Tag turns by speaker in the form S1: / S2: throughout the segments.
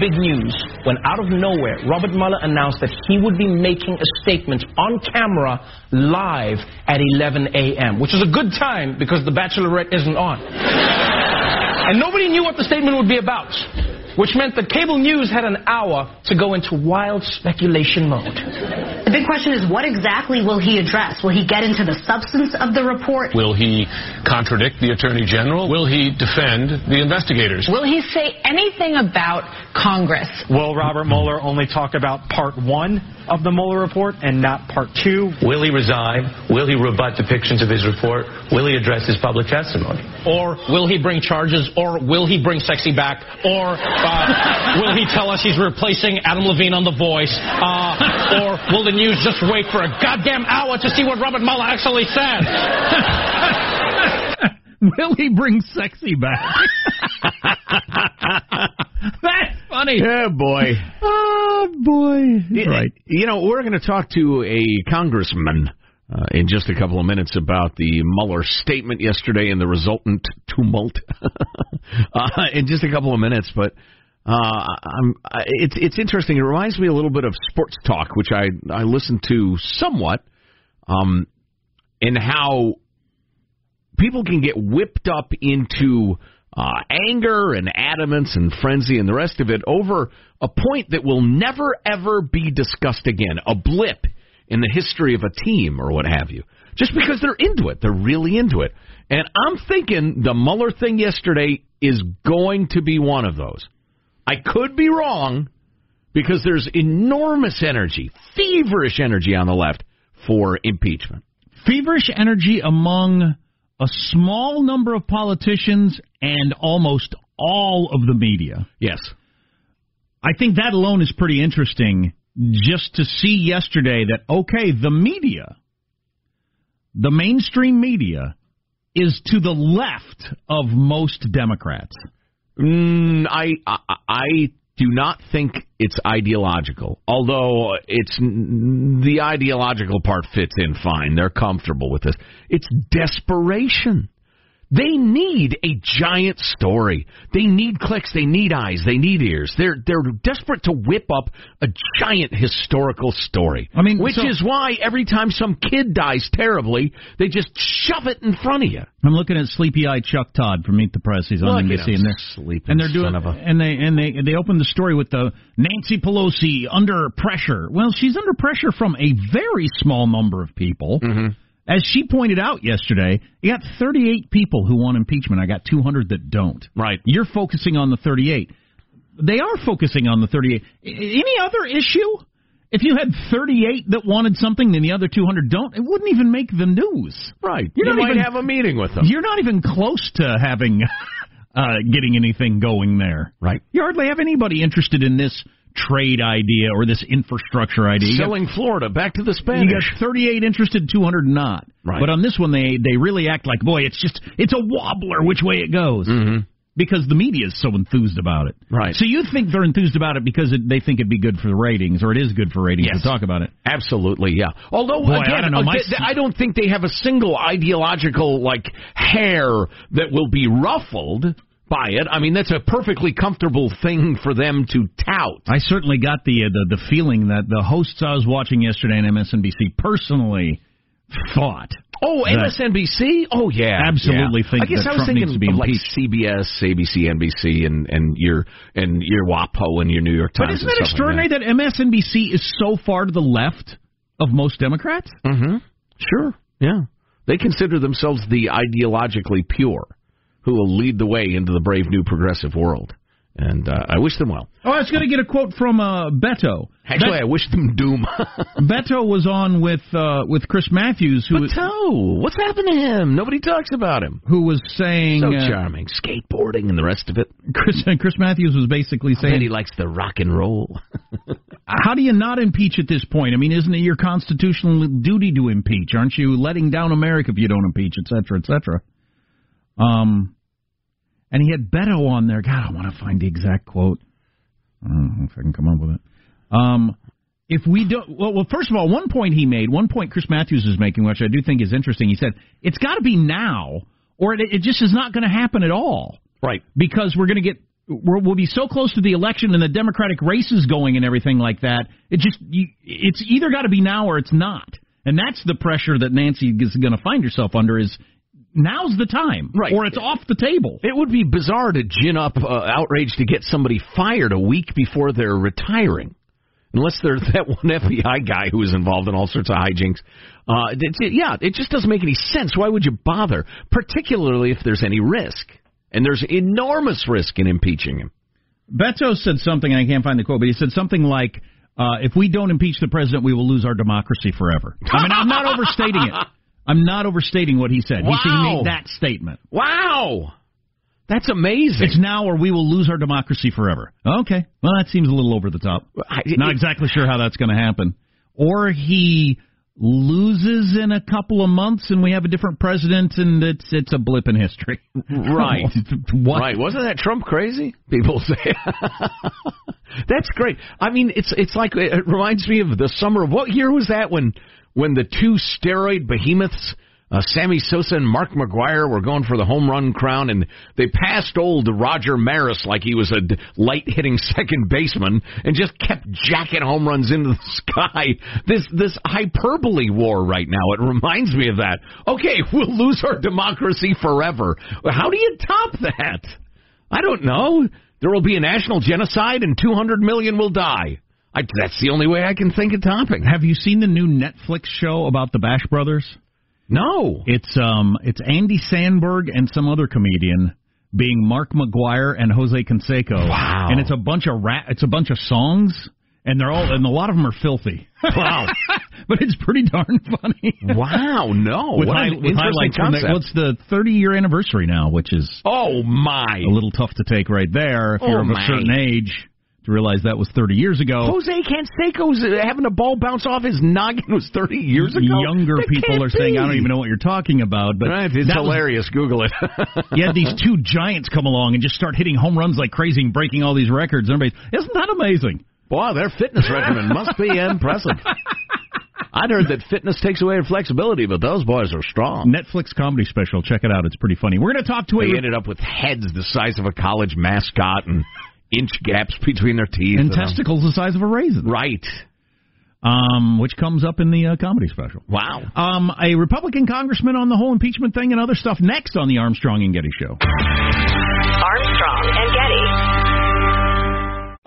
S1: Big news when out of nowhere, Robert Mueller announced that he would be making a statement on camera live at 11 a.m., which is a good time because The Bachelorette isn't on. and nobody knew what the statement would be about, which meant that cable news had an hour to go into wild speculation mode.
S2: The big question is what exactly will he address? Will he get into the substance of the report?
S3: Will he contradict the Attorney General? Will he defend the investigators?
S2: Will he say anything about Congress?
S4: Will Robert Mueller only talk about part one of the Mueller report and not part two?
S5: Will he resign? Will he rebut depictions of his report? Will he address his public testimony?
S1: Or will he bring charges? Or will he bring sexy back? Or uh, will he tell us he's replacing Adam Levine on The Voice? Uh, or will the news just wait for a goddamn hour to see what Robert Mueller actually said?
S6: will he bring sexy back? That's funny.
S7: Yeah, boy.
S6: Oh, boy.
S7: right. You know, we're going to talk to a congressman uh, in just a couple of minutes about the Mueller statement yesterday and the resultant tumult uh, in just a couple of minutes. But uh, I'm, it's it's interesting. It reminds me a little bit of sports talk, which I I listen to somewhat, um, and how people can get whipped up into uh, anger and adamance and frenzy and the rest of it over a point that will never ever be discussed again, a blip in the history of a team or what have you. Just because they're into it, they're really into it. And I'm thinking the Mueller thing yesterday is going to be one of those. I could be wrong because there's enormous energy, feverish energy on the left for impeachment.
S6: Feverish energy among a small number of politicians and almost all of the media.
S7: Yes.
S6: I think that alone is pretty interesting just to see yesterday that, okay, the media the mainstream media is to the left of most Democrats.
S7: Mm, I, I I do not think it's ideological. Although it's the ideological part fits in fine. They're comfortable with this. It's desperation. They need a giant story. They need clicks. They need eyes. They need ears. They're they're desperate to whip up a giant historical story.
S6: I mean,
S7: which
S6: so-
S7: is why every time some kid dies terribly, they just shove it in front of you.
S6: I'm looking at sleepy eyed Chuck Todd from Meet the Press. He's on
S7: Look
S6: NBC, and they're
S7: sleeping,
S6: and they're doing
S7: a-
S6: and they and they they open the story with the Nancy Pelosi under pressure. Well, she's under pressure from a very small number of people.
S7: Mm-hmm.
S6: As she pointed out yesterday, you got 38 people who want impeachment. I got 200 that don't.
S7: Right.
S6: You're focusing on the 38. They are focusing on the 38. Any other issue? If you had 38 that wanted something and the other 200 don't, it wouldn't even make the news.
S7: Right.
S6: You're
S7: you
S6: not
S7: might
S6: even-
S7: have a meeting with them.
S6: You're not even close to having uh, getting anything going there.
S7: Right.
S6: You hardly have anybody interested in this trade idea or this infrastructure idea. You got-
S7: Selling Florida back to the Spanish.
S6: you got 38 interested, 200 not.
S7: Right.
S6: But on this one, they they really act like, boy, it's just it's a wobbler which way it goes.
S7: Mm-hmm.
S6: Because the media is so enthused about it.
S7: Right.
S6: So you think they're enthused about it because it, they think it'd be good for the ratings, or it is good for ratings
S7: Yes.
S6: to talk about it.
S7: Absolutely, yeah. Although
S6: Boy, I
S7: again,
S6: don't know, my
S7: I don't think they have a single ideological like hair that will be ruffled by it. I mean, that's a perfectly comfortable thing for them to tout.
S6: I certainly got the, uh, the the feeling that the hosts I was watching yesterday on MSNBC personally thought.
S7: Oh, MSNBC? Oh, yeah.
S6: Absolutely
S7: yeah.
S6: think
S7: I guess
S6: that
S7: I was
S6: Trump
S7: thinking
S6: needs to be
S7: of like. CBS, ABC, NBC, and and your and your WAPO and your New York Times.
S6: But isn't it
S7: stuff like
S6: extraordinary that. MSNBC is so far to the left of most Democrats?
S7: Mm-hmm. Sure. Yeah. They consider themselves the ideologically pure, who will lead the way into the brave new progressive world. And uh, I wish them well.
S6: Oh, I was going to get a quote from uh, Beto.
S7: Actually, I wish them doom.
S6: Beto was on with uh, with Chris Matthews, who
S7: Beto, what's happened to him? Nobody talks about him.
S6: who was saying
S7: So
S6: uh,
S7: charming, skateboarding and the rest of it.
S6: Chris Chris Matthews was basically
S7: I bet
S6: saying,
S7: he likes the rock and roll.
S6: "How do you not impeach at this point? I mean, isn't it your constitutional duty to impeach? Aren't you letting down America if you don't impeach, et cetera, et cetera?" Um, and he had Beto on there. God, I want to find the exact quote. I don't know if I can come up with it. Um, if we don't, well, well, first of all, one point he made, one point Chris Matthews is making, which I do think is interesting. He said it's got to be now, or it, it just is not going to happen at all
S7: right.
S6: because we're going to get we're, we'll be so close to the election and the Democratic races going and everything like that. It just you, it's either got to be now or it's not, and that's the pressure that Nancy is going to find herself under. Is now's the time,
S7: Right.
S6: Or it's off the table.
S7: It would be bizarre to gin up uh, outrage to get somebody fired a week before they're retiring. Unless they're that one FBI guy who was involved in all sorts of hijinks. Uh, it, it- yeah, it just doesn't make any sense. Why would you bother? Particularly if there's any risk. And there's enormous risk in impeaching him.
S6: Beto said something, and I can't find the quote, but he said something like, uh, "If we don't impeach the president, we will lose our democracy forever." I mean, I'm not overstating it. I'm not overstating what he said. He said he made that statement.
S7: Wow! That's amazing.
S6: It's now or we will lose our democracy forever. Okay. Well, that seems a little over the top. Not exactly sure how that's going to happen. Or he loses in a couple of months and we have a different president and it's it's a blip in history.
S7: Right. Right. Wasn't that Trump crazy? People say. That's great. I mean, it's it's like it reminds me of the summer of what year was that when when the two steroid behemoths, uh, Sammy Sosa and Mark McGwire, were going for the home run crown, and they passed old Roger Maris like he was a light hitting second baseman, and just kept jacking home runs into the sky. This this hyperbole war right now. It reminds me of that. Okay, we'll lose our democracy forever. How do you top that? I don't know. There will be a national genocide and 200 million will die. I, that's the only way I can think of topping.
S6: Have you seen the new Netflix show about the Bash Brothers?
S7: No.
S6: It's um it's Andy Samberg and some other comedian being Mark McGwire and Jose Canseco.
S7: Wow.
S6: And it's a bunch of rap it's a bunch of songs and they're all and a lot of them are filthy.
S7: Wow.
S6: but it's pretty darn funny.
S7: Wow, no.
S6: with,
S7: what
S6: hi-
S7: an
S6: with
S7: interesting
S6: highlights from the,
S7: concept.
S6: what's the 30 year anniversary now, which is
S7: oh, my.
S6: a little tough to take right there if
S7: Oh,
S6: you're of a
S7: my.
S6: certain age. To realize that was 30 years ago.
S7: Jose Canseco's uh, having a ball bounce off his noggin was 30 years ago.
S6: Younger
S7: That
S6: people
S7: can't
S6: are saying. I don't even know what you're talking about. But
S7: Right, it's
S6: that was-
S7: hilarious. Google it.
S6: you had these two giants come along and just start hitting home runs like crazy and breaking all these records. Everybody, isn't that amazing?
S7: Wow, their fitness regimen must be impressive. I'd heard that fitness takes away your flexibility, but those boys are strong.
S6: Netflix comedy special. Check it out. It's pretty funny. We're going to talk to
S7: They
S6: a
S7: ended up with heads the size of a college mascot and inch gaps between their teeth.
S6: and
S7: um,
S6: testicles the size of a raisin.
S7: Right.
S6: Um, which comes up in the uh, comedy special.
S7: Wow.
S6: Um, a Republican congressman on the whole impeachment thing and other stuff next on the Armstrong and Getty Show.
S8: Armstrong and Getty.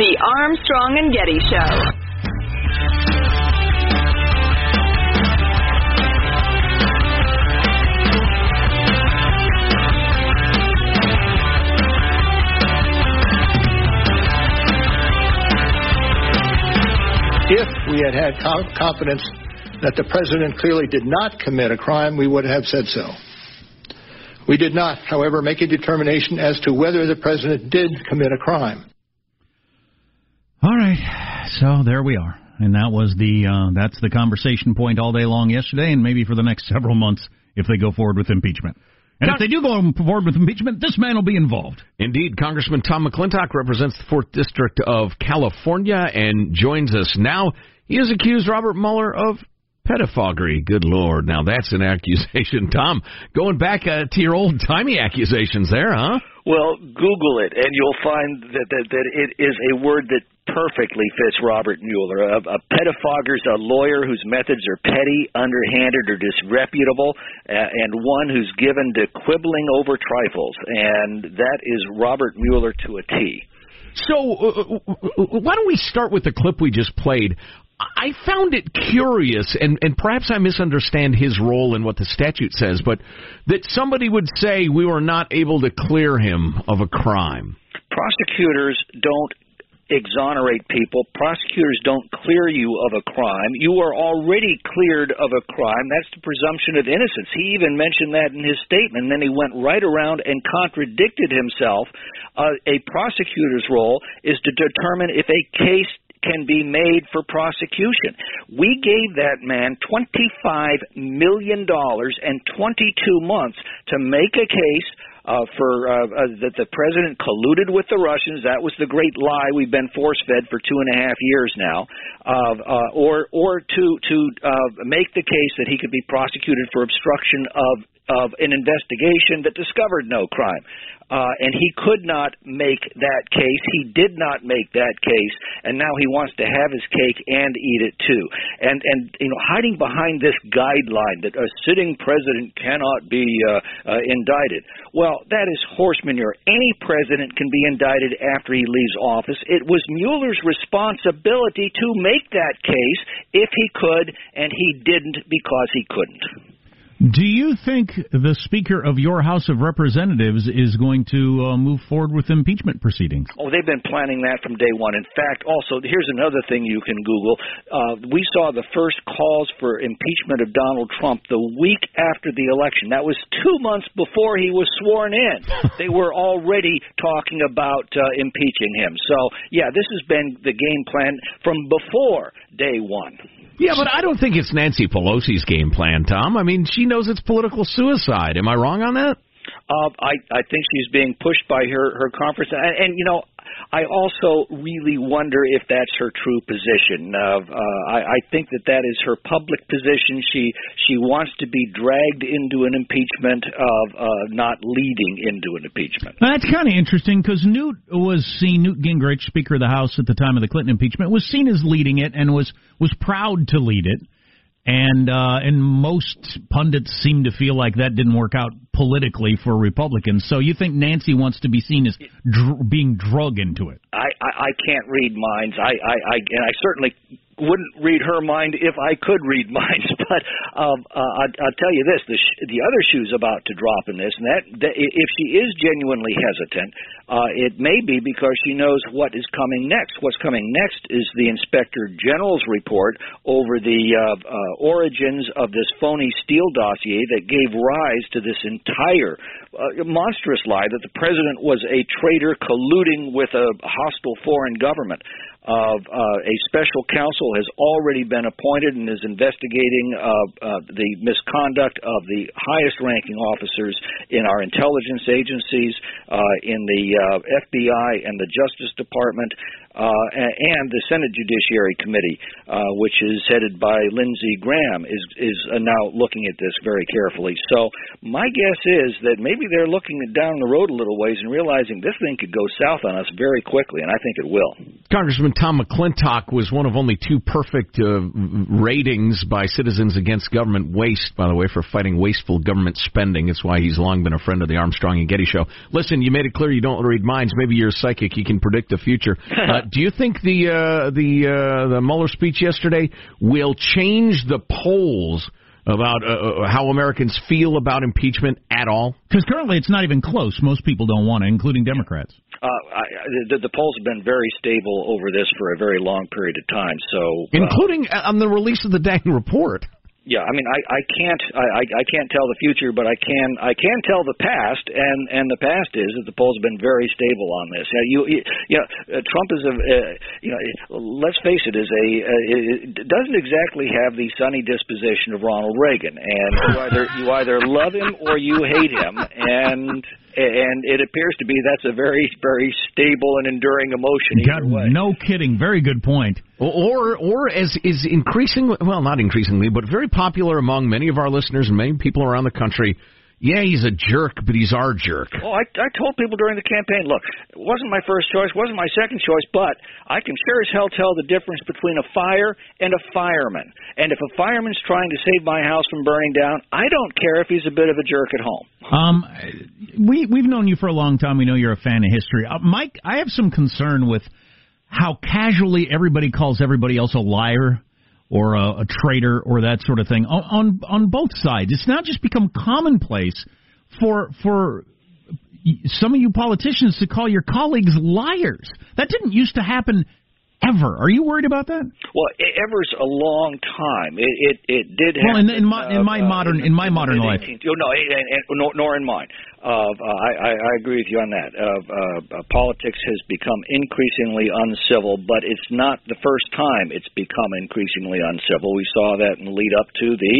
S8: The Armstrong and Getty Show.
S9: If we had had confidence that the president clearly did not commit a crime, we would have said so. We did not, however, make a determination as to whether the president did commit a crime.
S6: All right, so there we are, and that was the uh, that's the conversation point all day long yesterday, and maybe for the next several months if they go forward with impeachment. And if they do go forward with impeachment, this man will be involved.
S7: Indeed, Congressman Tom McClintock represents the 4th District of California and joins us now. He has accused Robert Mueller of pettifoggery. Good Lord. Now, that's an accusation. Tom, going back uh, to your old timey accusations there, huh?
S10: Well, Google it, and you'll find that, that, that it is a word that perfectly fits Robert Mueller. A, a pettifogger's a lawyer whose methods are petty, underhanded, or disreputable, uh, and one who's given to quibbling over trifles. And that is Robert Mueller to a T.
S7: So, uh, why don't we start with the clip we just played? I found it curious, and, and perhaps I misunderstand his role in what the statute says, but that somebody would say we were not able to clear him of a crime.
S10: Prosecutors don't exonerate people. Prosecutors don't clear you of a crime. You are already cleared of a crime. That's the presumption of innocence. He even mentioned that in his statement. Then he went right around and contradicted himself. Uh, a prosecutor's role is to determine if a case can be made for prosecution. We gave that man $25 million and 22 months to make a case uh, for uh, uh, that the president colluded with the Russians. That was the great lie we've been force fed for two and a half years now. Uh, uh, or or to to uh, make the case that he could be prosecuted for obstruction of of an investigation that discovered no crime. Uh, and he could not make that case. He did not make that case, and now he wants to have his cake and eat it too. And and you know, hiding behind this guideline that a sitting president cannot be uh, uh, indicted. Well, that is horse manure. Any president can be indicted after he leaves office. It was Mueller's responsibility to make that case if he could, and he didn't because he couldn't.
S6: Do you think the Speaker of your House of Representatives is going to uh, move forward with impeachment proceedings?
S10: Oh, they've been planning that from day one. In fact, also, here's another thing you can Google. Uh, we saw the first calls for impeachment of Donald Trump the week after the election. That was two months before he was sworn in. they were already talking about uh, impeaching him. So, yeah, this has been the game plan from before day one.
S7: Yeah, but I don't think it's Nancy Pelosi's game plan, Tom. I mean, she knows it's political suicide. Am I wrong on that?
S10: Uh, I I think she's being pushed by her her conference, and, and you know, I also really wonder if that's her true position. Uh, uh, I, I think that that is her public position. She she wants to be dragged into an impeachment of uh, not leading into an impeachment.
S6: Now, that's kind of interesting because Newt was seen, Newt Gingrich, Speaker of the House at the time of the Clinton impeachment, was seen as leading it and was was proud to lead it. And uh, and most pundits seem to feel like that didn't work out politically for Republicans. So you think Nancy wants to be seen as dr- being drug into it?
S10: I, I I can't read minds. I I, I and I certainly wouldn't read her mind if I could read minds. But um, uh, I, I'll tell you this: the sh- the other shoe's about to drop in this, and that, that if she is genuinely hesitant, uh, it may be because she knows what is coming next. What's coming next is the Inspector General's report over the uh, uh, origins of this phony Steele dossier that gave rise to this entire uh, monstrous lie that the president was a traitor colluding with a hostile foreign government. Uh, a special counsel has already been appointed and is investigating uh, uh, the misconduct of the highest ranking officers in our intelligence agencies, uh, in the uh, FBI and the Justice Department, uh, and the Senate Judiciary Committee, uh, which is headed by Lindsey Graham, is is uh, now looking at this very carefully. So my guess is that maybe they're looking down the road a little ways and realizing this thing could go south on us very quickly, and I think it will.
S7: Congressman Tom McClintock was one of only two perfect uh, ratings by Citizens Against Government Waste, by the way, for fighting wasteful government spending. It's why he's long been a friend of the Armstrong and Getty Show. Listen, you made it clear you don't read minds. Maybe you're psychic. You can predict the future. Uh, do you think the uh, the uh, the Mueller speech yesterday will change the polls about uh, uh, how Americans feel about impeachment at all?
S6: Because currently it's not even close. Most people don't want it, including Democrats.
S10: Uh, I, the, the polls have been very stable over this for a very long period of time. So,
S7: uh, including on the release of the dang report.
S10: Yeah, I mean, I, I can't I, I can't tell the future, but I can I can tell the past, and and the past is that the polls have been very stable on this. You you, you know, uh, Trump is a uh, you know let's face it is a uh, doesn't exactly have the sunny disposition of Ronald Reagan, and you either you either love him or you hate him, and and it appears to be that's a very very stable and enduring emotion.
S6: God, no kidding. Very good point.
S7: Or or as is increasingly well, not increasingly, but very popular among many of our listeners and many people around the country. Yeah, he's a jerk, but he's our jerk.
S10: Oh, I, I told people during the campaign, look, it wasn't my first choice, wasn't my second choice, but I can sure as hell tell the difference between a fire and a fireman. And if a fireman's trying to save my house from burning down, I don't care if he's a bit of a jerk at home.
S6: Um, we we've known you for a long time. We know you're a fan of history, uh, Mike. I have some concern with how casually everybody calls everybody else a liar or a, a traitor or that sort of thing on, on on both sides. It's now just become commonplace for for some of you politicians to call your colleagues liars. That didn't used to happen ever. Are you worried about that?
S10: Well, ever's a long time. It it, it did. Happen, Well,
S6: in, in my in my
S10: uh,
S6: modern in my modern
S10: the
S6: life.
S10: 18th oh, no, and, and, nor, nor in mine. Uh, I, I, I agree with you on that. Uh, uh, politics has become increasingly uncivil, but it's not the first time it's become increasingly uncivil. We saw that in the lead up to the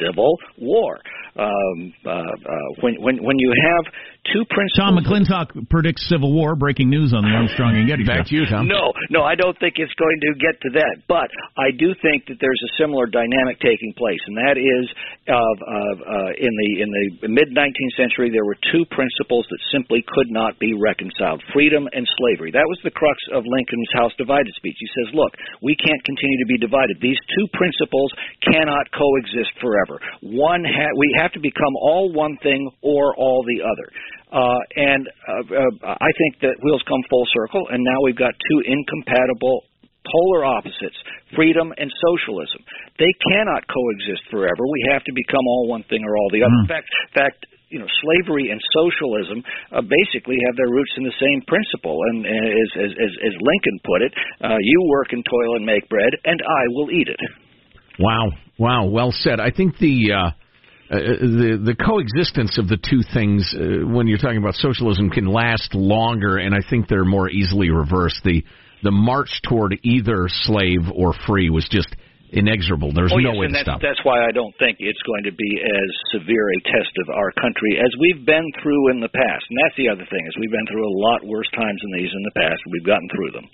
S10: Civil War. Um, uh, uh, when when when you have two principles.
S6: Tom McClintock predicts civil war. Breaking news on the Armstrong and Getty
S7: Back to you, Tom.
S10: No, no, I don't think it's going to get to that. But I do think that there's a similar dynamic taking place, and that is of, of uh, in the in the mid 19th century there were two principles that simply could not be reconciled: freedom and slavery. That was the crux of Lincoln's House divided speech. He says, "Look, we can't continue to be divided. These two principles cannot coexist forever. One ha- we have to become all one thing or all the other." Uh, and uh, uh, I think that wheels come full circle, and now we've got two incompatible polar opposites freedom and socialism. They cannot coexist forever. We have to become all one thing or all the other.
S6: Mm.
S10: In fact, fact, you know, slavery and socialism uh, basically have their roots in the same principle. And, as, as, as, as Lincoln put it, uh, you work and toil and make bread, and I will eat it.
S7: Wow, wow, well said. I think the uh, uh, the the coexistence of the two things, uh, when you're talking about socialism, can last longer, and I think they're more easily reversed. The the march toward either slave or free was just inexorable. There's
S10: oh,
S7: no
S10: yes,
S7: way to
S10: that's,
S7: stop.
S10: That's why I don't think it's going to be as severe a test of our country as we've been through in the past. And that's the other thing is we've been through a lot worse times than these in the past. We've gotten through them.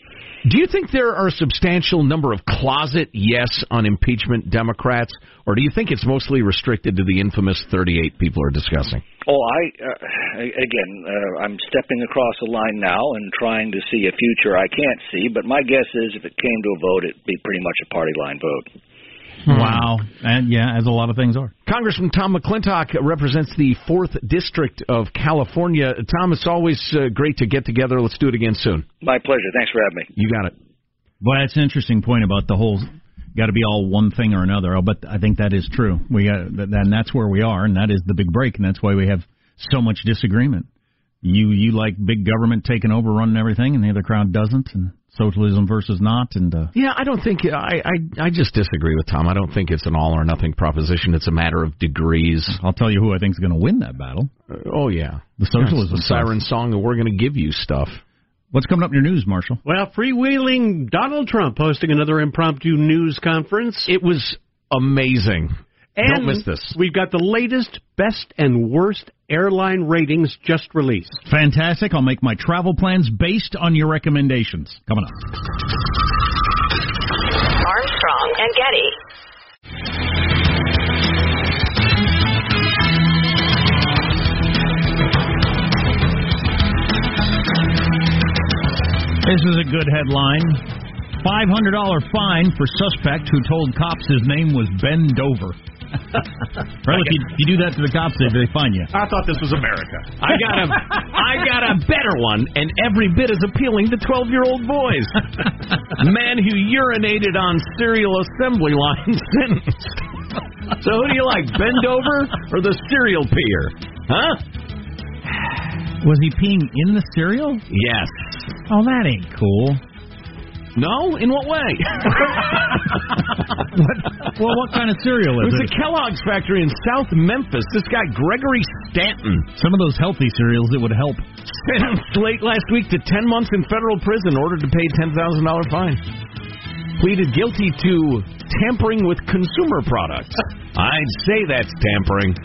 S7: Do you think there are a substantial number of closet yes on impeachment Democrats, or do you think it's mostly restricted to the infamous 38 people are discussing?
S10: Oh, I uh, again, uh, I'm stepping across a line now and trying to see a future I can't see. But my guess is, if it came to a vote, it'd be pretty much a party line vote.
S6: Wow. And yeah, as a lot of things are.
S7: Congressman Tom McClintock represents the 4th District of California. Tom, it's always uh, great to get together. Let's do it again soon.
S10: My pleasure. Thanks for having me.
S7: You got it.
S6: Well, that's an interesting point about the whole got to be all one thing or another. Oh, but I think that is true. We got, and that's where we are, and that is the big break, and that's why we have so much disagreement. You you like big government taking over, running everything, and the other crowd doesn't, and socialism versus not, and uh,
S7: Yeah, I don't think I, I I just disagree with Tom. I don't think it's an all or nothing proposition. It's a matter of degrees.
S6: I'll tell you who I think is going to win that battle.
S7: Uh, oh yeah,
S6: The socialism
S7: Yes, the siren song that we're going to give you stuff.
S6: What's coming up in your news, Marshall?
S11: Well, freewheeling Donald Trump hosting another impromptu news conference.
S7: It was amazing.
S11: And
S7: Don't miss this.
S11: We've got the latest best and worst airline ratings just released.
S6: Fantastic. I'll make my travel plans based on your recommendations. Coming up.
S8: Armstrong and Getty.
S6: This is a good headline. $500 fine for suspect who told cops his name was Ben Dover. Right, if you, you do that to the cops, they, they find you.
S11: I thought this was America.
S7: I got a I got a better one, and every bit as appealing to twelve year old boys. Man who urinated on cereal assembly line sentenced. so who do you like, bend over or the cereal peer? Huh?
S6: Was he peeing in the cereal?
S7: Yes.
S6: Oh, that ain't cool.
S7: No? In what way?
S6: what, well, what kind of cereal
S7: It
S6: is
S7: was
S6: it?
S7: Was a Kellogg's factory in South Memphis. This guy, Gregory Stanton,
S6: Some of those healthy cereals that would help.
S7: sentenced late last week to 10 months in federal prison, ordered to pay $10,000 fine. Pleaded guilty to tampering with consumer products. I'd say that's tampering.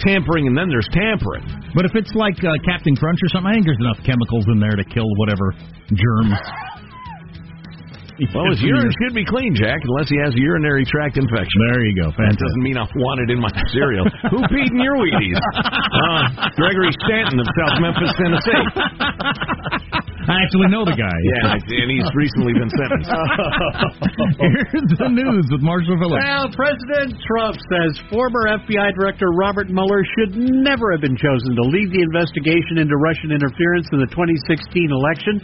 S7: Tampering, and then there's tampering.
S6: But if it's like uh, Captain Crunch or something, I think there's enough chemicals in there to kill whatever germs.
S7: Well, his urine should be clean, Jack, unless he has a urinary tract infection.
S6: There you go.
S7: That doesn't mean I want it in my cereal. Who peed in your Wheaties? Uh, Gregory Stanton of South Memphis, Tennessee.
S6: I actually know the guy.
S7: Yeah, and he's recently been sentenced.
S6: Here's the news with Marshall Phillips.
S11: Well, President Trump says former FBI Director Robert Mueller should never have been chosen to lead the investigation into Russian interference in the 2016 election.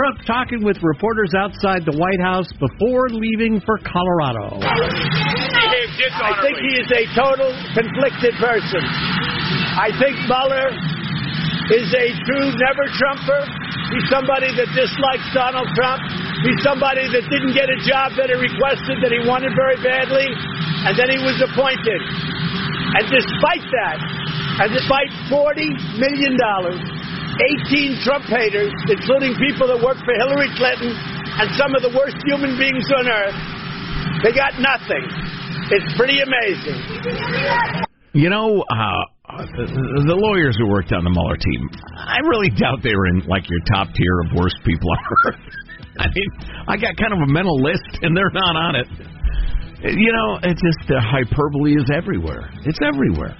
S11: Trump talking with reporters outside the White House before leaving for Colorado.
S12: I think he is a total conflicted person. I think Mueller is a true never Trumper. He's somebody that dislikes Donald Trump. He's somebody that didn't get a job that he requested, that he wanted very badly, and then he was appointed. And despite that, and despite $40 million, 18 Trump haters, including people that work for Hillary Clinton and some of the worst human beings on earth, they got nothing. It's pretty amazing.
S7: You know, uh, the, the lawyers who worked on the Mueller team, I really doubt they were in like your top tier of worst people on earth. I mean, I got kind of a mental list, and they're not on it. You know, it's just the hyperbole is everywhere. It's everywhere.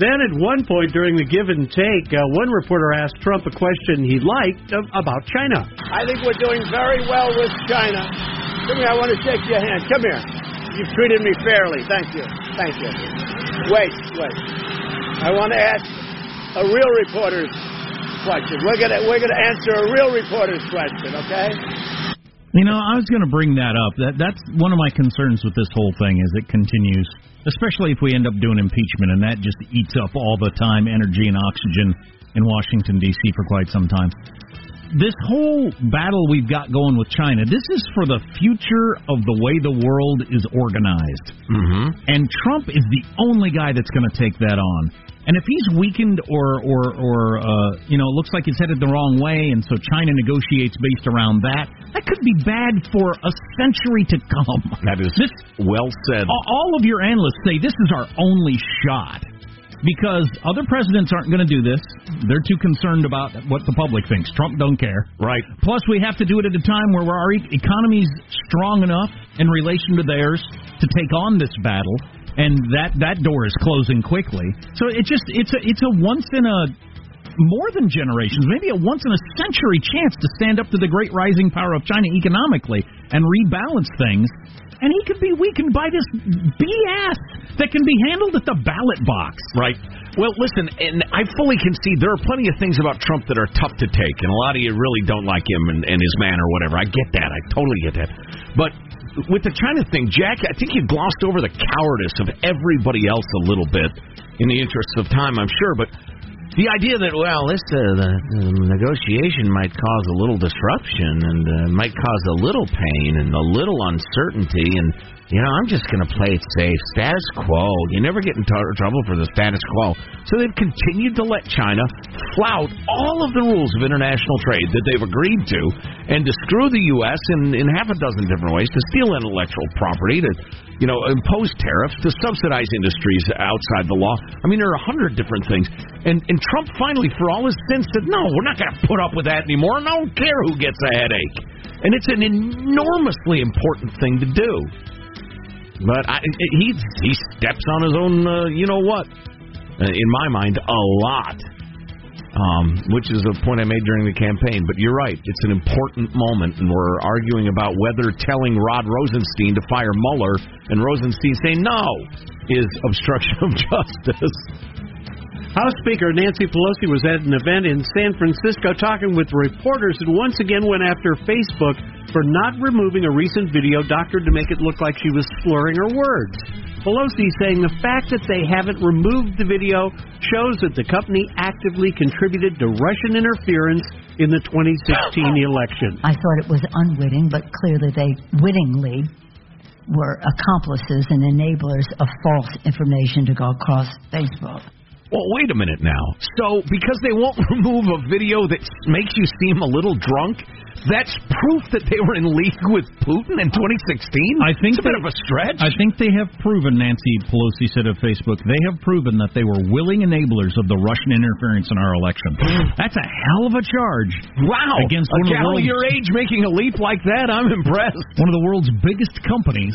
S11: Then, at one point during the give and take, uh, one reporter asked Trump a question he liked uh, about China.
S12: I think we're doing very well with China. Come here, I want to shake your hand. Come here. You've treated me fairly. Thank you. Thank you. Wait, wait. I want to ask a real reporter's question. We're gonna we're gonna answer a real reporter's question, okay?
S6: You know, I was going to bring that up. That that's one of my concerns with this whole thing is it continues, especially if we end up doing impeachment, and that just eats up all the time, energy, and oxygen in Washington D.C. for quite some time. This whole battle we've got going with China, this is for the future of the way the world is organized.
S7: Mm-hmm.
S6: And Trump is the only guy that's going to take that on. And if he's weakened or or or uh, you know looks like he's headed the wrong way, and so China negotiates based around that, that could be bad for a century to come.
S7: That is
S6: This-
S7: well said.
S6: All- of your analysts say this is our only shot because other presidents aren't going to do this. They're too concerned about what the public thinks. Trump don't care.
S7: Right.
S6: Plus, we have to do it at a time where our economy's strong enough in relation to theirs to take on this battle, and that that door is closing quickly. So it just it's a it's a once in a more than generations, maybe a once in a century chance to stand up to the great rising power of China economically and rebalance things. And he could be weakened by this BS that can be handled at the ballot box.
S7: Right. Well, listen, and I fully concede there are plenty of things about Trump that are tough to take, and a lot of you really don't like him and, and his man or whatever. I get that. I totally get that. But with the China thing, Jack, I think you glossed over the cowardice of everybody else a little bit in the interest of time, I'm sure. But the idea that well, this uh, the, the negotiation might cause a little disruption and uh, might cause a little pain and a little uncertainty, and you know, I'm just going to play it safe, status quo. You never get in t- trouble for the status quo. So they've continued to let China flout all of the rules of international trade that they've agreed to, and to screw the U.S. in in half a dozen different ways, to steal intellectual property, to you know, impose tariffs, to subsidize industries outside the law. I mean, there are a hundred different things. And and Trump finally, for all his sins, said, "No, we're not going to put up with that anymore. And I don't care who gets a headache." And it's an enormously important thing to do. But I, he he steps on his own, uh, you know what? Uh, in my mind, a lot. Um, which is a point I made during the campaign. But you're right; it's an important moment, and we're arguing about whether telling Rod Rosenstein to fire Mueller and Rosenstein saying no is obstruction of justice.
S11: House Speaker Nancy Pelosi was at an event in San Francisco talking with reporters and once again went after Facebook for not removing a recent video doctored to make it look like she was slurring her words. Pelosi saying the fact that they haven't removed the video shows that the company actively contributed to Russian interference in the 2016 election.
S13: I thought it was unwitting, but clearly they wittingly were accomplices and enablers of false information to go across Facebook.
S7: Well, wait a minute now. So, because they won't remove a video that makes you seem a little drunk, that's proof that they were in league with Putin in 2016?
S6: I think
S7: it's a
S6: they,
S7: bit of a stretch.
S6: I think they have proven, Nancy Pelosi said of Facebook, they have proven that they were willing enablers of the Russian interference in our election. Mm. That's a hell of a charge.
S7: Wow.
S6: Against
S7: a
S6: one of the
S7: gal
S6: world's,
S7: your age making a leap like that, I'm impressed.
S6: One of the world's biggest companies,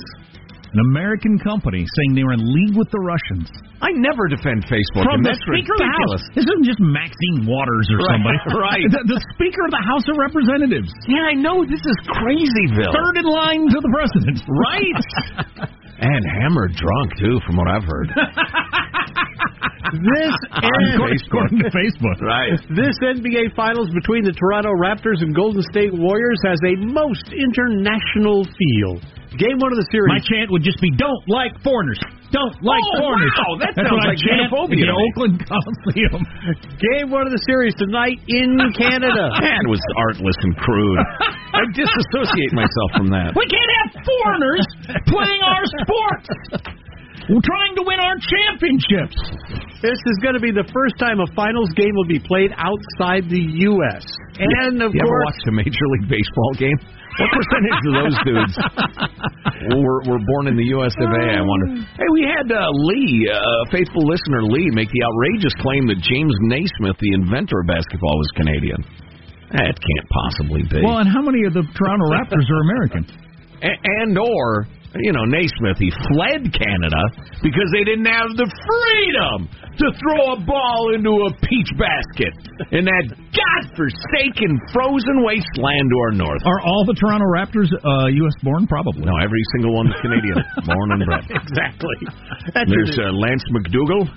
S6: an American company, saying they were in league with the Russians.
S7: I never defend Facebook.
S6: From the Speaker of the. House. This isn't just Maxine Waters or
S7: Right,
S6: somebody.
S7: right.
S6: The, the Speaker of the House of Representatives.
S7: Yeah, I know. This is crazyville.
S6: Third in line to the president.
S7: Right. and hammered drunk, too, from what I've heard.
S11: This
S6: according to Facebook.
S7: Right.
S11: This NBA Finals between the Toronto Raptors and Golden State Warriors has a most international feel. Game one of the series.
S6: My chant would just be, "Don't like foreigners. Don't like
S11: Oh,
S6: foreigners."
S11: wow, that
S6: That's
S11: sounds
S6: what
S11: like xenophobia
S6: in the. Oakland Coliseum.
S11: Game one of the series tonight in Canada.
S7: That was artless and crude. I disassociate myself from that.
S6: We can't have foreigners playing our sports. We're trying to win our championships.
S11: This is going to be the first time a finals game will be played outside the U.S. And of
S7: you ever
S11: course,
S7: watched a Major League Baseball game? What percentage of those dudes were, were born in the U.S. of A? I wonder. Hey, we had uh, Lee, uh, faithful listener Lee, make the outrageous claim that James Naismith, the inventor of basketball, was Canadian. That can't possibly be.
S6: Well, and how many of the Toronto Raptors are American?
S7: A- and or you know Naismith he fled Canada because they didn't have the freedom to throw a ball into a peach basket in that godforsaken frozen wasteland to our north.
S6: Are all the Toronto Raptors uh, U.S. born? Probably.
S7: No, every single one's Canadian, born and bred.
S11: exactly. That's
S7: There's uh, Lance McDougal.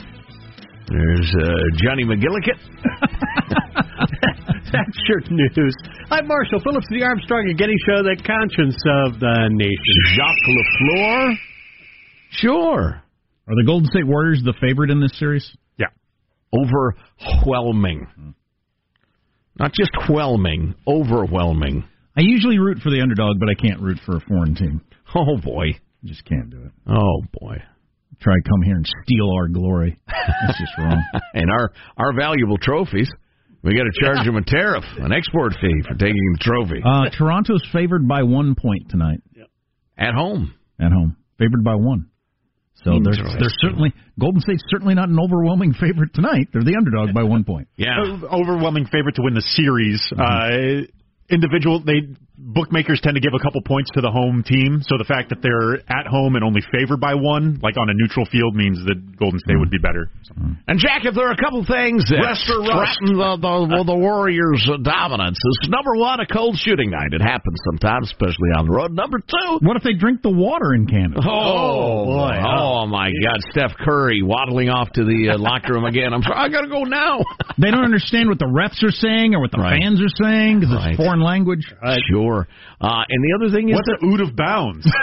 S7: There's uh, Johnny McGillicuddy.
S11: That's your news. I'm Marshall Phillips, the Armstrong and Getty Show, the conscience of the nation.
S7: Jacques Lafleur. Sure.
S6: Are the Golden State Warriors the favorite in this series?
S11: Yeah.
S7: Overwhelming. Not just whelming, overwhelming.
S6: I usually root for the underdog, but I can't root for a foreign team.
S7: Oh boy.
S6: Just can't do it.
S7: Oh boy.
S6: Try to come here and steal our glory. That's just wrong.
S7: and our our valuable trophies. We got to charge them a tariff, an export fee for taking the trophy
S6: Uh, Toronto's favored by one point tonight Yep.
S7: at home.
S6: at home. Favored by one. So they're, they're certainly Golden State's certainly not an overwhelming favorite tonight. They're the underdog by one point.
S7: Yeah.
S4: Overwhelming favorite to win the series. Uh,
S14: individual they bookmakers tend to give a couple points to the home team. So the fact that they're at home and only favored by one, like on a neutral field, means that Golden State would be better.
S7: And Jack, if there are a couple things that
S14: Rest or rust.
S7: threaten the, the, the Warriors' dominance, is number one, a cold shooting night. It happens sometimes, especially on the road. Number two,
S6: What if they drink the water in Canada?
S7: Oh,
S6: boy.
S7: Oh, my God. Steph Curry waddling off to the uh, locker room again. I'm sorry. I got to go now.
S6: They don't understand what the refs are saying or what the
S7: Right.
S6: fans are saying because
S7: Right.
S6: it's foreign language.
S7: Sure. Uh, and the other thing is
S14: What's
S7: that,
S14: the oot of bounds?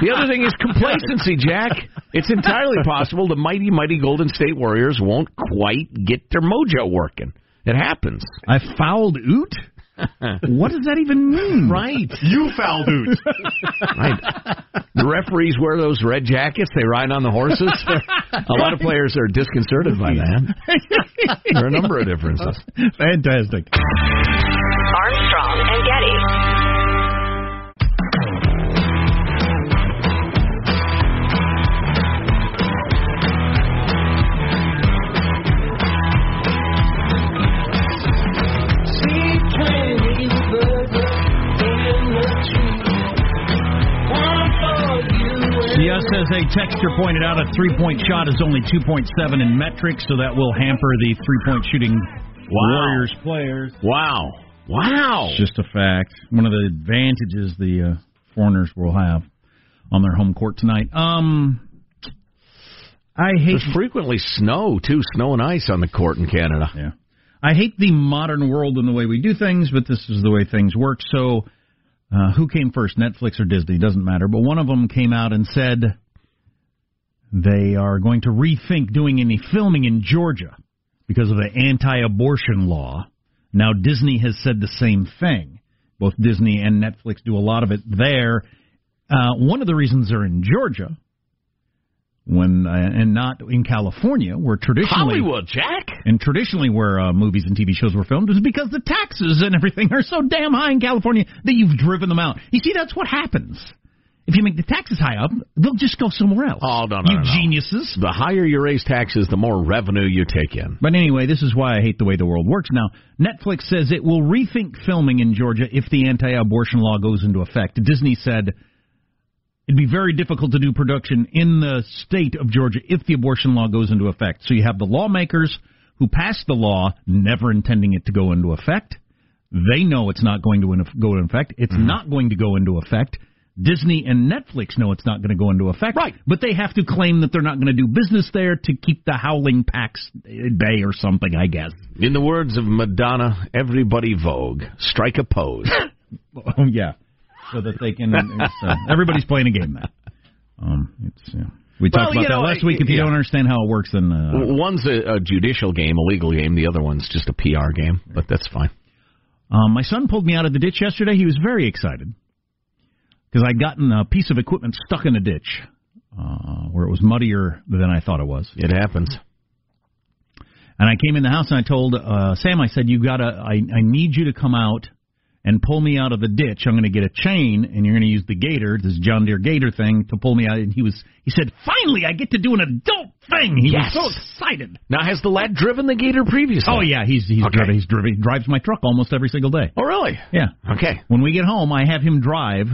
S7: the other thing is complacency, Jack. It's entirely possible the mighty, mighty Golden State Warriors won't quite get their mojo working. It happens.
S6: I fouled oot? what does that even mean?
S7: Right.
S14: you fouled oot.
S7: Right. The referees wear those red jackets. They ride on the horses. A lot of players are disconcerted by that. There are a number of differences.
S6: Fantastic.
S8: Armstrong
S6: texture pointed out, a three point shot is only 2.7 in metrics, so that will hamper the three point shooting Warriors players.
S7: Wow. Wow.
S6: It's just a fact. One of the advantages the uh, foreigners will have on their home court tonight. Um, I hate
S7: There's frequently snow, too. Snow and ice on the court in Canada.
S6: Yeah. I hate the modern world and the way we do things, but this is the way things work. So, uh, who came first, Netflix or Disney? Doesn't matter. But one of them came out and said they are going to rethink doing any filming in Georgia because of the anti-abortion law. Now, Disney has said the same thing. Both Disney and Netflix do a lot of it there. Uh, one of the reasons they're in Georgia, when uh, and not in California, where traditionally
S7: Hollywood, Jack.
S6: and traditionally, where uh, movies and TV shows were filmed, is because the taxes and everything are so damn high in California that you've driven them out. You see, that's what happens. If you make the taxes high up, they'll just go somewhere else.
S7: Oh, no, no,
S6: you
S7: no, no.
S6: geniuses.
S7: The higher you raise taxes, the more revenue you take in.
S6: But anyway, this is why I hate the way the world works now. Netflix says it will rethink filming in Georgia if the anti-abortion law goes into effect. Disney said it'd be very difficult to do production in the state of Georgia if the abortion law goes into effect. So you have the lawmakers who passed the law never intending it to go into effect. They know it's not going to go into effect. It's mm-hmm. not going to go into effect. Disney and Netflix know it's not going to go into effect. Right. But they have to claim that they're not going to do business there to keep the howling packs at bay or something, I guess.
S7: In the words of Madonna, everybody vogue, strike a pose.
S6: Oh, yeah. So that they can. Uh, everybody's playing a game now. Um, it's, yeah. We
S7: Well,
S6: talked about that
S7: know,
S6: last week. If you
S7: yeah.
S6: don't understand how it works, then. Uh,
S7: One's a, a judicial game, a legal game. The other one's just a PR game, but that's fine.
S6: Um, my son pulled me out of the ditch yesterday. He was very excited because I'd gotten a piece of equipment stuck in a ditch uh, where it was muddier than I thought it was.
S7: It happens.
S6: And I came in the house and I told uh, Sam, I said, "You gotta, I, I need you to come out and pull me out of the ditch. I'm going to get a chain, and you're going to use the gator, this John Deere gator thing, to pull me out." And he was, he said, "Finally, I get to do an adult thing." He
S7: Yes.
S6: was so excited.
S7: Now, has the lad driven the Gator previously?
S6: Oh yeah, he's he's
S7: Okay.
S6: driven, he's driven, he drives my truck almost every single day.
S7: Oh, really?
S6: Yeah.
S7: Okay.
S6: When we get home, I have him drive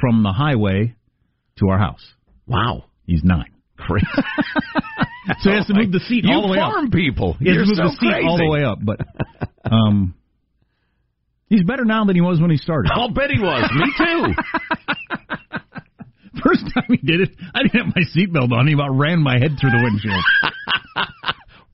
S6: from the highway to our house.
S7: Wow.
S6: He's nine.
S7: Great.
S6: So he has to move the seat
S7: you
S6: all the way up.
S7: You farm people.
S6: He has
S7: You're
S6: to move
S7: so
S6: the seat
S7: crazy.
S6: all the way up, but um, he's better now than he was when he started.
S7: I'll bet he was. Me too.
S6: First time he did it, I didn't have my seatbelt on. He about ran my head through the windshield.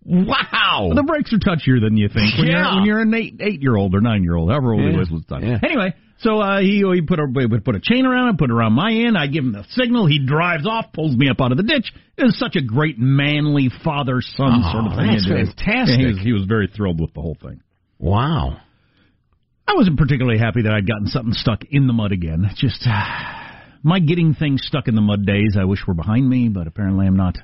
S7: wow.
S6: the brakes are touchier than you think when
S7: Yeah.
S6: you're when you're an eight eight year old or nine year old, however old he
S7: Yeah.
S6: was was time.
S7: Yeah.
S6: Anyway, so uh, he he put a we would put a chain around it, put it around my end. I give him the signal. He drives off, pulls me up out of the ditch. It was such a great manly father son
S7: Oh,
S6: sort of thing.
S7: that's fantastic.
S6: He, was, he was very thrilled with the whole thing.
S7: Wow.
S6: I wasn't particularly happy that I'd gotten something stuck in the mud again. Just uh, my getting things stuck in the mud days, I wish were behind me, but apparently I'm not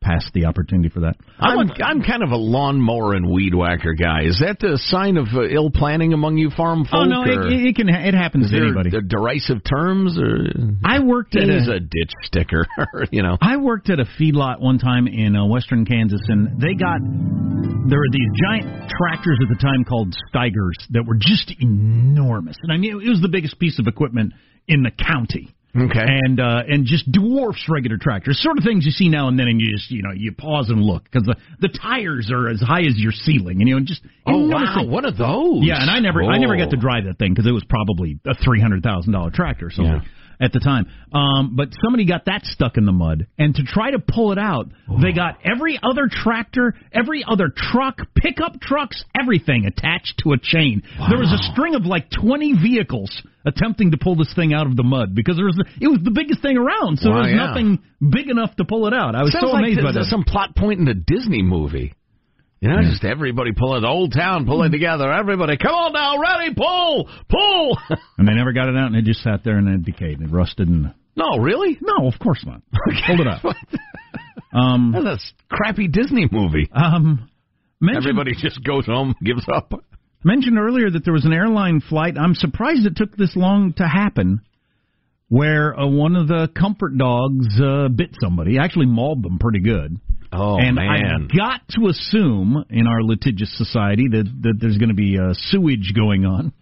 S6: pass the opportunity for that.
S7: I'm I'm kind of a lawnmower and weed whacker guy. Is that the sign of uh, ill planning among you farm folk?
S6: Oh no, it, it can it happens
S7: is
S6: to
S7: there
S6: anybody.
S7: d- derisive terms or
S6: I worked at
S7: he's
S6: a,
S7: a ditch sticker, you know.
S6: I worked at a feedlot one time in uh, western Kansas, and they got there were these giant tractors at the time called Steigers that were just enormous, and I mean it was the biggest piece of equipment in the county.
S7: Okay.
S6: And uh, and just dwarfs regular tractors, sort of things you see now and then, and you just you know you pause and look because the the tires are as high as your ceiling, and you know just
S7: Oh wow, one of those.
S6: Yeah, and I never I never got to
S7: Oh.
S6: drive that thing because it was probably a three hundred thousand dollar tractor or something at the time. Um, but somebody got that stuck in the mud, and to try to pull it out, they got every other tractor, every other truck, pickup trucks, everything attached to a chain. There was a string of like twenty vehicles attempting to pull this thing out of the mud because there was it was the biggest thing around, so
S7: Wow,
S6: there was
S7: yeah.
S6: nothing big enough to pull it out. I was
S7: Sounds
S6: so
S7: like
S6: amazed by that.
S7: some plot point in a Disney movie. You know, just everybody pulling the old town pulling together. Everybody, come on now, ready, pull, pull.
S6: And they never got it out, and it just sat there and it decayed and it rusted and.
S7: no, really?
S6: No, of course not. Hold it up. Um,
S7: That's a crappy Disney movie.
S6: Um, mentioned,
S7: Everybody just goes home, gives up.
S6: mentioned earlier that there was an airline flight. I'm surprised it took this long to happen, where uh, one of the comfort dogs uh, bit somebody. Actually, mauled them pretty good.
S7: Oh
S6: and
S7: man.
S6: I got to assume in our litigious society that that there's going to be uh, sewage going on.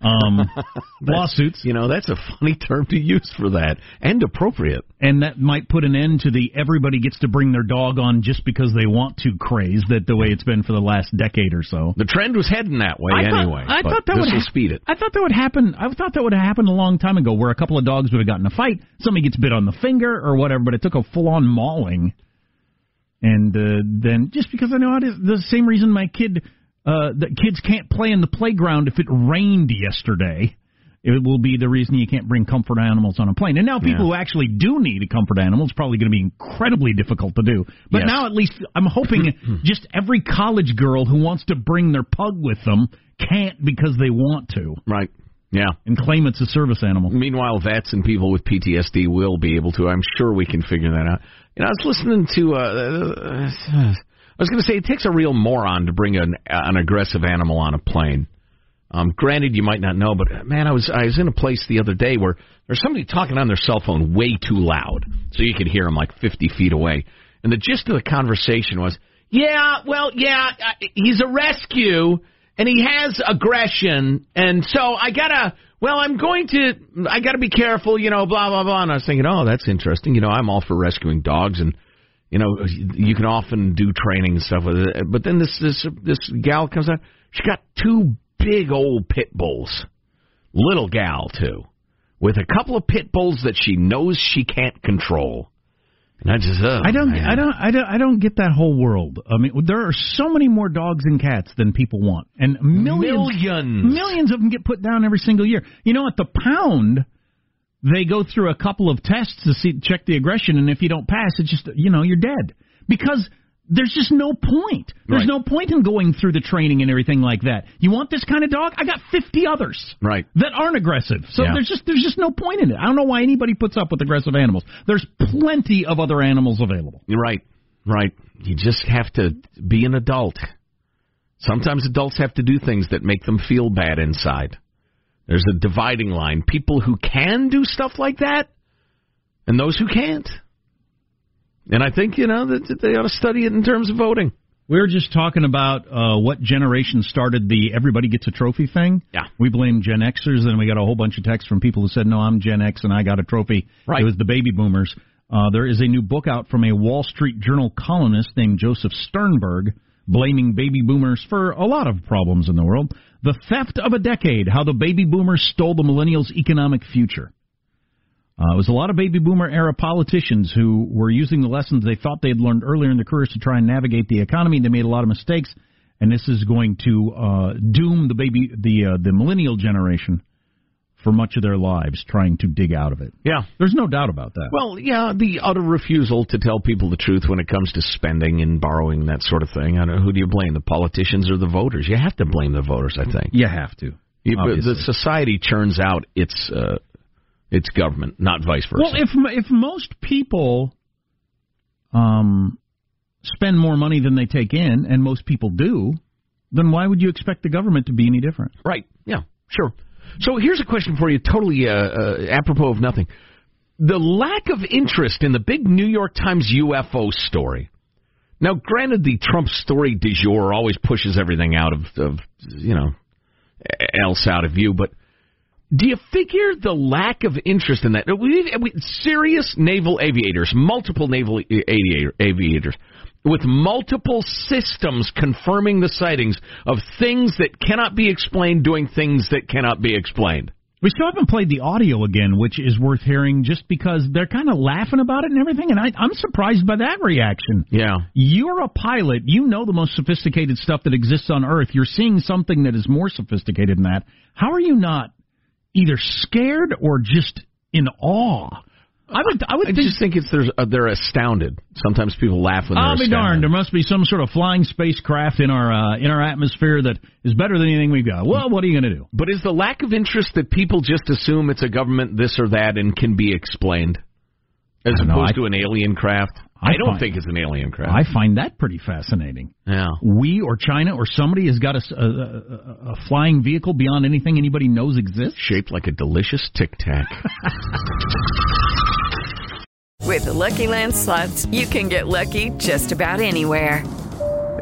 S6: Um, lawsuits.
S7: You know, that's a funny term to use for that, and appropriate.
S6: and that might put an end to the everybody gets to bring their dog on just because they want to craze that the way it's been for the last decade or so.
S7: The trend was heading that way
S6: I thought-
S7: anyway.
S6: I
S7: but
S6: thought that
S7: this
S6: would ha-
S7: speed it.
S6: I thought that would happen. I thought that would have happened a long time ago, where a couple of dogs would have gotten a fight, somebody gets bit on the finger or whatever, but it took a full-on mauling. And uh, then, just because I know how to, the same reason my kid, uh, the kids can't play in the playground if it rained yesterday. It will be the reason you can't bring comfort animals on a plane. And now people who actually do need a comfort animal, it's probably going to be incredibly difficult to do. But
S7: Yes.
S6: now at least I'm hoping just every college girl who wants to bring their pug with them can't because they want to.
S7: Right. Yeah.
S6: And claim it's a service animal.
S7: Meanwhile, vets and people with PTSD will be able to. I'm sure we can figure that out. You know, I was listening to. Uh, I was going to say it takes a real moron to bring an an aggressive animal on a plane. Um, granted, you might not know, but uh, man, I was I was in a place the other day where there's somebody talking on their cell phone way too loud, so you could hear them like 50 feet away. And the gist of the conversation was, "Yeah, well, yeah, uh, he's a rescue, and he has aggression, and so I gotta." Well, I'm going to. I got to be careful, you know. Blah blah blah. And I was thinking, oh, that's interesting. You know, I'm all for rescuing dogs, and you know, you can often do training and stuff with it. But then this this this gal comes out. She got two big old pit bulls, little gal too, with a couple of pit bulls that she knows she can't control. I just, oh,
S6: I don't,
S7: man.
S6: I don't, I don't, I don't get that whole world. I mean, there are so many more dogs and cats than people want, and millions,
S7: Millions.
S6: millions of them get put down every single year. You know, at the pound, they go through a couple of tests to see, check the aggression, and if you don't pass, it's just, you know, you're dead because there's just no point. There's
S7: Right.
S6: no point in going through the training and everything like that. You want this kind of dog? I got 50 others
S7: Right.
S6: that aren't aggressive. So
S7: Yeah.
S6: there's just there's just no point in it. I don't know why anybody puts up with aggressive animals. There's plenty of other animals available.
S7: You're right, right. You just have to be an adult. Sometimes adults have to do things that make them feel bad inside. There's a dividing line. People who can do stuff like that, and those who can't. And I think you know that that they ought to study it in terms of voting.
S6: We were just talking about uh, what generation started the everybody gets a trophy thing.
S7: Yeah.
S6: We blame Gen Xers, and we got a whole bunch of texts from people who said, "No, I'm Gen X and I got a trophy."
S7: Right.
S6: It was the baby boomers. Uh, there is a new book out from a Wall Street Journal columnist named Joseph Sternberg, blaming baby boomers for a lot of problems in the world. The theft of a decade: How the baby boomers stole the millennials' economic future. Uh, it was a lot of baby boomer era politicians who were using the lessons they thought they'd learned earlier in their careers to try and navigate the economy. They made a lot of mistakes, and this is going to uh, doom the baby the uh, the millennial generation for much of their lives trying to dig out of it.
S7: Yeah.
S6: There's no doubt about that.
S7: Well, yeah, the utter refusal to tell people the truth when it comes to spending and borrowing that sort of thing. I don't, who do you blame, the politicians or the voters? You have to blame the voters, I think.
S6: you have to.
S7: You- the society churns out its uh, its government, not vice versa.
S6: Well, if if most people um spend more money than they take in, and most people do, then why would you expect the government to be any different?
S7: Right. Yeah. Sure. So here's a question for you, totally uh, uh, apropos of nothing. The lack of interest in the big New York Times UFO story. Now, granted, the Trump story du jour always pushes everything out of, of you know, else out of view, but do you figure the lack of interest in that? We, we, serious naval aviators, multiple naval aviator, aviators, with multiple systems confirming the sightings of things that cannot be explained doing things that cannot be explained.
S6: We still haven't played the audio again, which is worth hearing just because they're kind of laughing about it and everything, and I, I'm surprised by that reaction.
S7: Yeah.
S6: You're a pilot. You know the most sophisticated stuff that exists on Earth. You're seeing something that is more sophisticated than that. How are you not either scared or just in awe? I would. I would
S7: I
S6: think,
S7: just think it's there's, uh, they're astounded. Sometimes people laugh when they're
S6: I'll be
S7: astounded.
S6: darned. There must be some sort of flying spacecraft in our uh, in our atmosphere that is better than anything we've got. Well, what are you going to do?
S7: But is the lack of interest that people just assume it's a government this or that and can be explained, as
S6: know,
S7: opposed
S6: I-
S7: to an alien craft?
S6: I
S7: I, don't
S6: find-
S7: think it's an alien craft.
S6: I find that pretty fascinating.
S7: yeah.
S6: We or China or somebody has got a flying vehicle beyond anything anybody knows exists.
S7: Shaped like a delicious tic tac.
S15: With the Lucky Land slots, you can get lucky just about anywhere.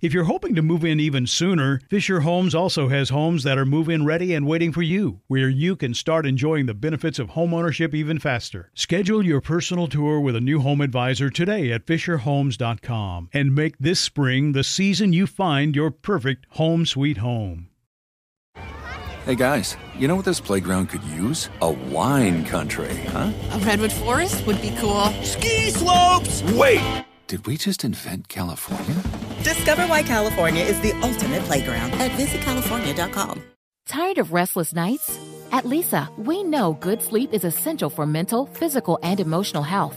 S16: If you're hoping to move in even sooner, Fisher Homes also has homes that are move in ready and waiting for you, where you can start enjoying the benefits of homeownership even faster. Schedule your personal tour with a new home advisor today at FisherHomes.com and make this spring the season you find your perfect home sweet home.
S17: Hey guys, you know what this playground could use? A wine country, huh?
S18: A redwood forest would be cool.
S17: Ski slopes! Wait! Did we just invent California?
S19: Discover why California is the ultimate playground at visitcalifornia.com.
S20: Tired of restless nights? At Leesa, we know good sleep is essential for mental, physical, and emotional health.